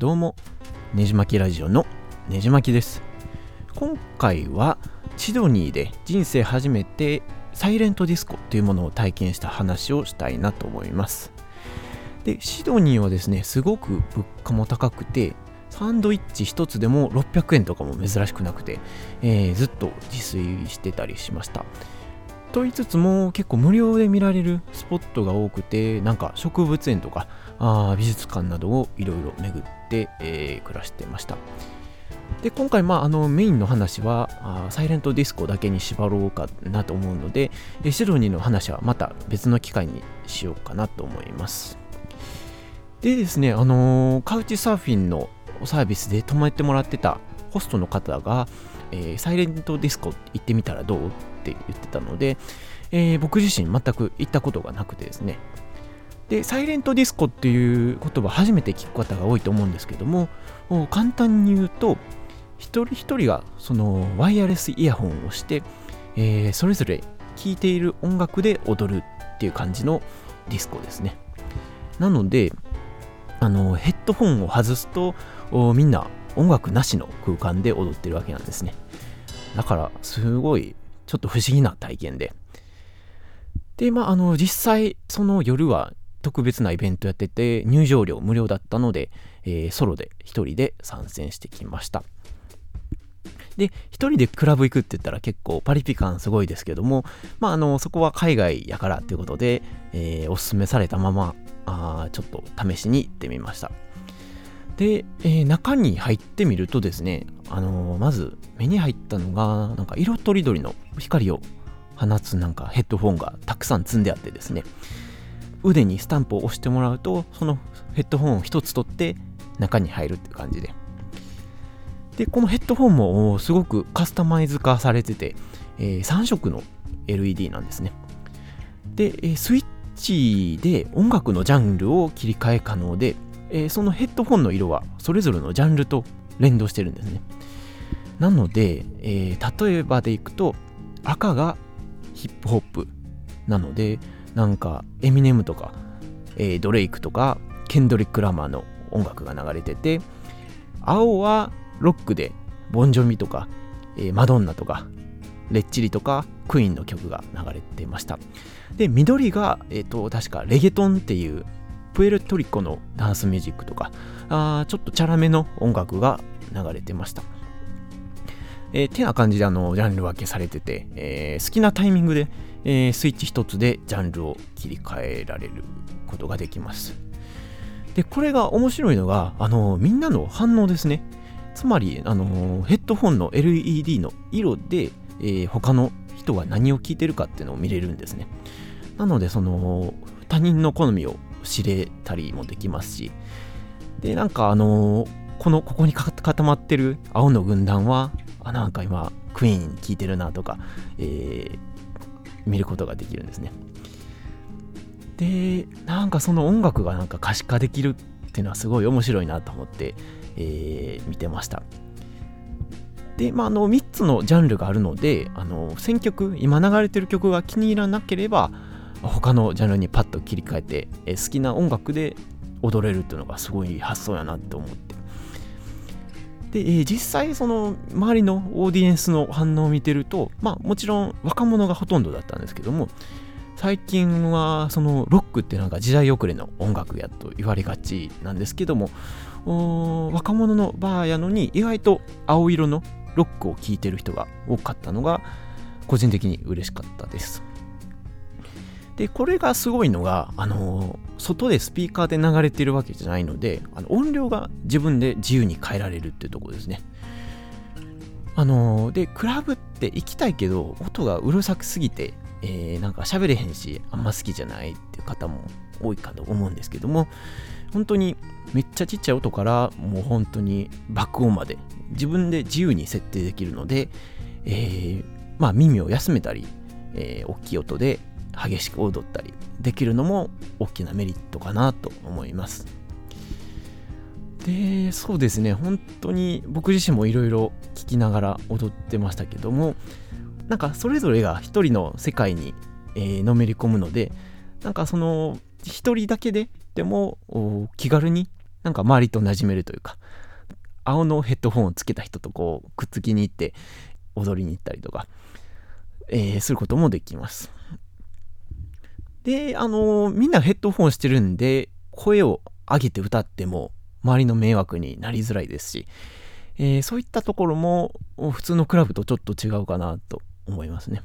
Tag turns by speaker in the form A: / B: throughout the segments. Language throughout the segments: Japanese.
A: どうもねじまきラジオのねじまきです。今回はシドニーで人生初めてサイレントディスコというものを体験した話をしたいなと思います。でシドニーはですねすごく物価も高くてサンドイッチ1つでも600円とかも珍しくなくて、えー、ずっと自炊してたりしました。と言いつつも結構無料で見られるスポットが多くてなんか植物園とかあ美術館などをいろいろ巡って、えー、暮らしてました。で今回、まあ、あのメインの話はあサイレントディスコだけに縛ろうかなと思うのでシドニーの話はまた別の機会にしようかなと思います。でですね、あのー、カウチサーフィンのサービスで泊まってもらってたホストの方が、えー、サイレントディスコ行ってみたらどうって言ってたので、えー、僕自身全く行ったことがなくてですね。でサイレントディスコっていう言葉初めて聞く方が多いと思うんですけども簡単に言うと一人一人がそのワイヤレスイヤホンをして、えー、それぞれ聴いている音楽で踊るっていう感じのディスコですね。なのであのヘッドホンを外すとみんな音楽なしの空間で踊ってるわけなんですね。だからすごいちょっと不思議な体験で。でまああの実際その夜は特別なイベントやってて入場料無料だったので、えー、ソロで一人で参戦してきました。で一人でクラブ行くって言ったら結構パリピ感すごいですけどもまああのそこは海外やからっていうことで、えー、おすすめされたままあちょっと試しに行ってみました。で、えー、中に入ってみるとですね、あのー、まず目に入ったのがなんか色とりどりの光を放つなんかヘッドフォンがたくさん積んであってですね腕にスタンプを押してもらうとそのヘッドホンを1つ取って中に入るって感じで。でこのヘッドホンもすごくカスタマイズ化されてて、えー、3色の LED なんですね。でえスイッチで音楽のジャンルを切り替え可能で、えー、そのヘッドホンの色はそれぞれのジャンルと連動してるんですね。なので、えー、例えばでいくと赤がヒップホップなのでなんかエミネムとか、えー、ドレイクとかケンドリック・ラマーの音楽が流れてて青はロックでボンジョミとか、えー、マドンナとかレッチリとかクイーンの曲が流れてました。で緑が、えーと、確かレゲトンっていうプエルトリコのダンスミュージックとかあちょっとチャラめの音楽が流れてましたえー、てな感じであのジャンル分けされてて、えー、好きなタイミングで、えー、スイッチ一つでジャンルを切り替えられることができます。で、これが面白いのが、あのみんなの反応ですね。つまり、あのヘッドホンの LED の色で、えー、他の人が何を聞いてるかっていうのを見れるんですね。なので、その他人の好みを知れたりもできますし、で、なんかあのこの、ここに固まってる青の軍団は、あ、なんか今、クイーン聴いてるなとか、えー、見ることができるんですね。で、なんかその音楽がなんか可視化できるっていうのはすごい面白いなと思って、えー、見てました。で、まあ、あの3つのジャンルがあるので、あの選曲、今流れてる曲が気に入らなければ、他のジャンルにパッと切り替えて、え、好きな音楽で踊れるっていうのがすごい発想やなって思ってで、えー、実際その周りのオーディエンスの反応を見てると、まあもちろん若者がほとんどだったんですけども、最近はそのロックってなんか時代遅れの音楽やと言われがちなんですけども、若者のバーやのに意外と青色のロックを聴いてる人が多かったのが個人的に嬉しかったです。で、これがすごいのが、あの外でスピーカーで流れてるわけじゃないので、あの音量が自分で自由に変えられるっていうところですね。あので、クラブって行きたいけど、音がうるさくすぎて、えー、なんか喋れへんし、あんま好きじゃないっていう方も多いかと思うんですけども、本当にめっちゃちっちゃい音からもう本当に爆音まで自分で自由に設定できるので、えー、まあ耳を休めたり、えー、大きい音で激しく踊ったりできるのも大きなメリットかなと思います。で、そうですね、本当に僕自身もいろいろ聴きながら踊ってましたけども、なんかそれぞれが一人の世界に、えー、のめり込むので、なんかその一人だけででも気軽になんか周りと馴染めるというか青のヘッドホンをつけた人とこうくっつきに行って踊りに行ったりとか、えー、することもできます。で、あの、みんなヘッドホンしてるんで、声を上げて歌っても周りの迷惑になりづらいですし、えー、そういったところも普通のクラブとちょっと違うかなと思いますね。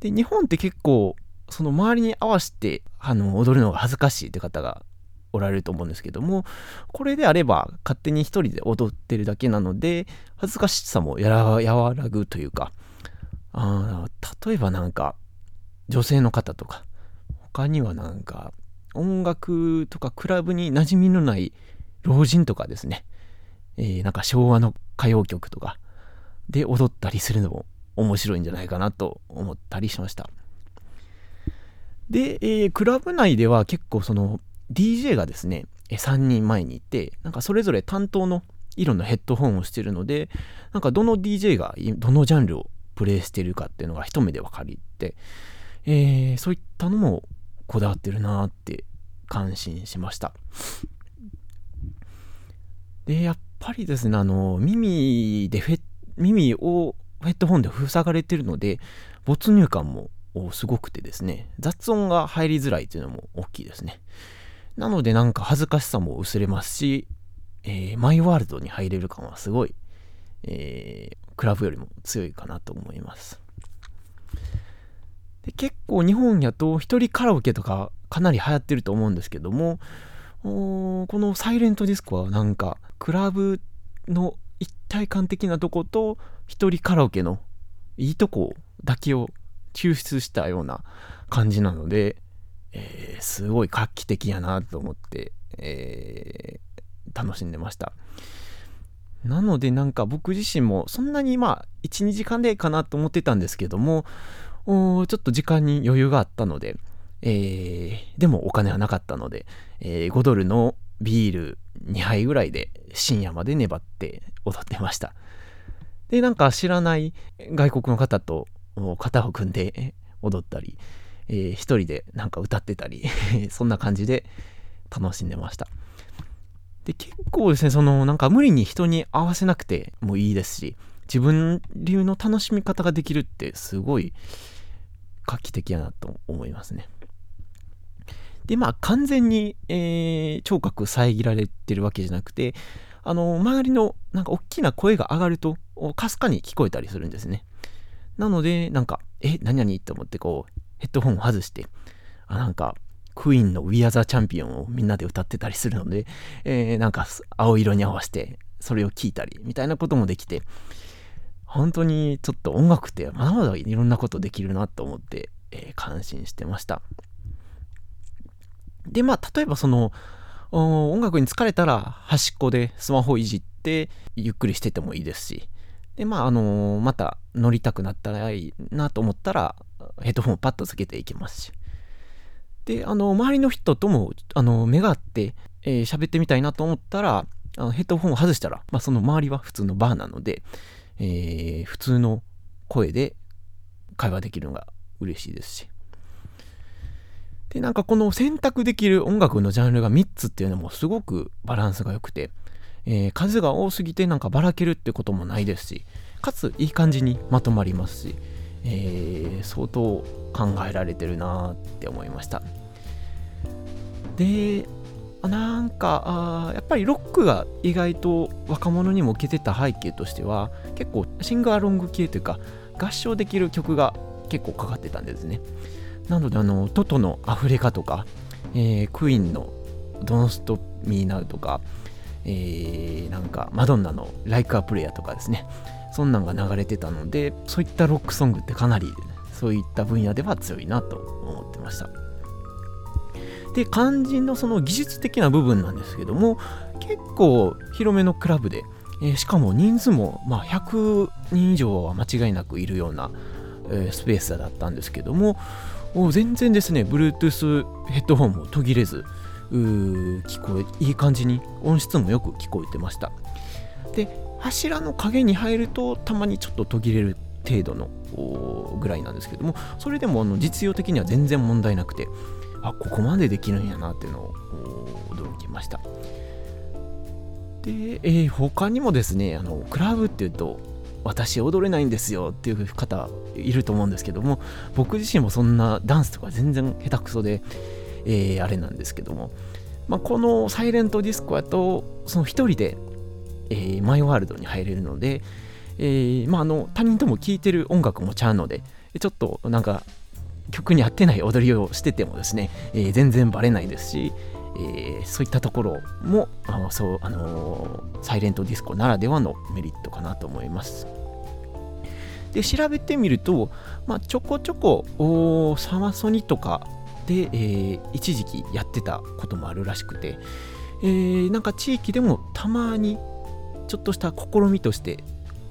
A: で、日本って結構、その周りに合わせてあの踊るのが恥ずかしいって方がおられると思うんですけども、これであれば勝手に一人で踊ってるだけなので、恥ずかしさもやら和らぐというか、あ例えばなんか、女性の方とか、他にはなんか、音楽とかクラブに馴染みのない老人とかですね、えー、なんか昭和の歌謡曲とか。で踊ったりするのも面白いんじゃないかなと思ったりしました。で、えー、クラブ内では結構その DJ がですね、3人前にいて、なんかそれぞれ担当の色のヘッドホンをしてるので、なんかどの DJ がどのジャンルをプレイしてるかっていうのが一目で分かりって、えー、そういったのもこだわってるなって感心しました。で、やっぱりですね、あの、耳でフェ、耳をヘッドホンで塞がれてるので、没入感もすごくてですね、雑音が入りづらいというのも大きいですね。なのでなんか恥ずかしさも薄れますし、えー、マイワールドに入れる感はすごい、えー、クラブよりも強いかなと思います。で結構日本やと一人カラオケとかかなり流行ってると思うんですけども、このサイレントディスコはなんかクラブの一体感的なとこと一人カラオケのいいとこだけを抽出したような感じなので、えー、すごい画期的やなと思って、えー、楽しんでました。なのでなんか僕自身もそんなにまあ1、2時間でかなと思ってたんですけども、ちょっと時間に余裕があったので、えー、でもお金はなかったので、えー、5ドルのビール2杯ぐらいで深夜まで粘って踊ってました。で、なんか知らない外国の方と肩を組んで踊ったり、えー、一人でなんか歌ってたり そんな感じで楽しんでました。で、結構ですね、そのなんか無理に人に合わせなくてもいいですし、自分流の楽しみ方ができるってすごい画期的やなと思いますね。で、まあ完全に、えー、聴覚遮られてるわけじゃなくて、あの、周りのなんか大きな声が上がると、かすかに聞こえたりするんですね。なので、なんか、え、何々って思ってこう、ヘッドホンを外して、あ、なんか、クイーンの We Are the Champion をみんなで歌ってたりするので、えー、なんか青色に合わせてそれを聴いたりみたいなこともできて、本当にちょっと音楽ってまだまだいろんなことできるなと思って、えー、感心してました。で、まあ、例えばその、音楽に疲れたら端っこでスマホいじってゆっくりしててもいいですし、で、まあ、あのー、また乗りたくなったらいいなと思ったら、ヘッドホンをパッとつけていきますし。で、あの、周りの人とも、あの、目が合って、えー、喋ってみたいなと思ったら、あのヘッドホンを外したら、まあ、その周りは普通のバーなので、えー、普通の声で会話できるのが嬉しいですし。で、なんかこの選択できる音楽のジャンルが3つっていうのもすごくバランスが良くて、えー、数が多すぎてなんかばらけるってこともないですし、かついい感じにまとまりますし、えー、相当考えられてるなって思いました。で、なんかあやっぱりロックが意外と若者にも受けてた背景としては結構シンガーロング系というか合唱できる曲が結構かかってたんですね。なので、あの、トトのアフレカとか、えー、クイーンの Don't Stop Me Now とか、えー、なんかマドンナの Like a Prayer とかですね、そんなんが流れてたので、そういったロックソングってかなり、そういった分野では強いなと思ってました。で、肝心のその技術的な部分なんですけども、結構広めのクラブで、えー、しかも人数も、まあ、100人以上は間違いなくいるような、えー、スペースだったんですけども、全然ですね、Bluetooth ヘッドホンも途切れず、聞こえ、いい感じに音質もよく聞こえてました。で、柱の影に入るとたまにちょっと途切れる程度のぐらいなんですけども、それでもあの実用的には全然問題なくて、あここまでできるんやなっていうのを驚きました。で、えー、他にもですねあのクラブっていうと私踊れないんですよっていう方いると思うんですけども僕自身もそんなダンスとか全然下手くそで、えー、あれなんですけども、まあ、このサイレントディスコやとその一人で、えー、マイワールドに入れるので、えー、まあ、あの他人とも聴いてる音楽もちゃうのでちょっとなんか曲に合ってない踊りをしててもですね、え全然バレないですし、えー、そういったところもあそう、あのー、サイレントディスコならではのメリットかなと思います。で調べてみると、まあ、ちょこちょこサマソニとかで、えー、一時期やってたこともあるらしくて、えー、なんか地域でもたまにちょっとした試みとして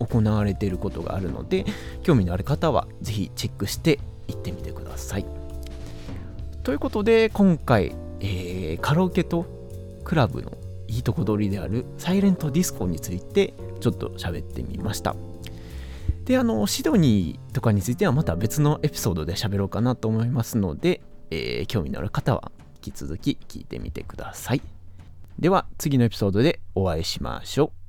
A: 行われていることがあるので興味のある方はぜひチェックして行ってみてください。ということで今回えー、カラオケとクラブのいいとこ取りであるサイレントディスコについてちょっと喋ってみました。で、あの、シドニーとかについてはまた別のエピソードで喋ろうかなと思いますので、えー、興味のある方は引き続き聞いてみてください。では次のエピソードでお会いしましょう。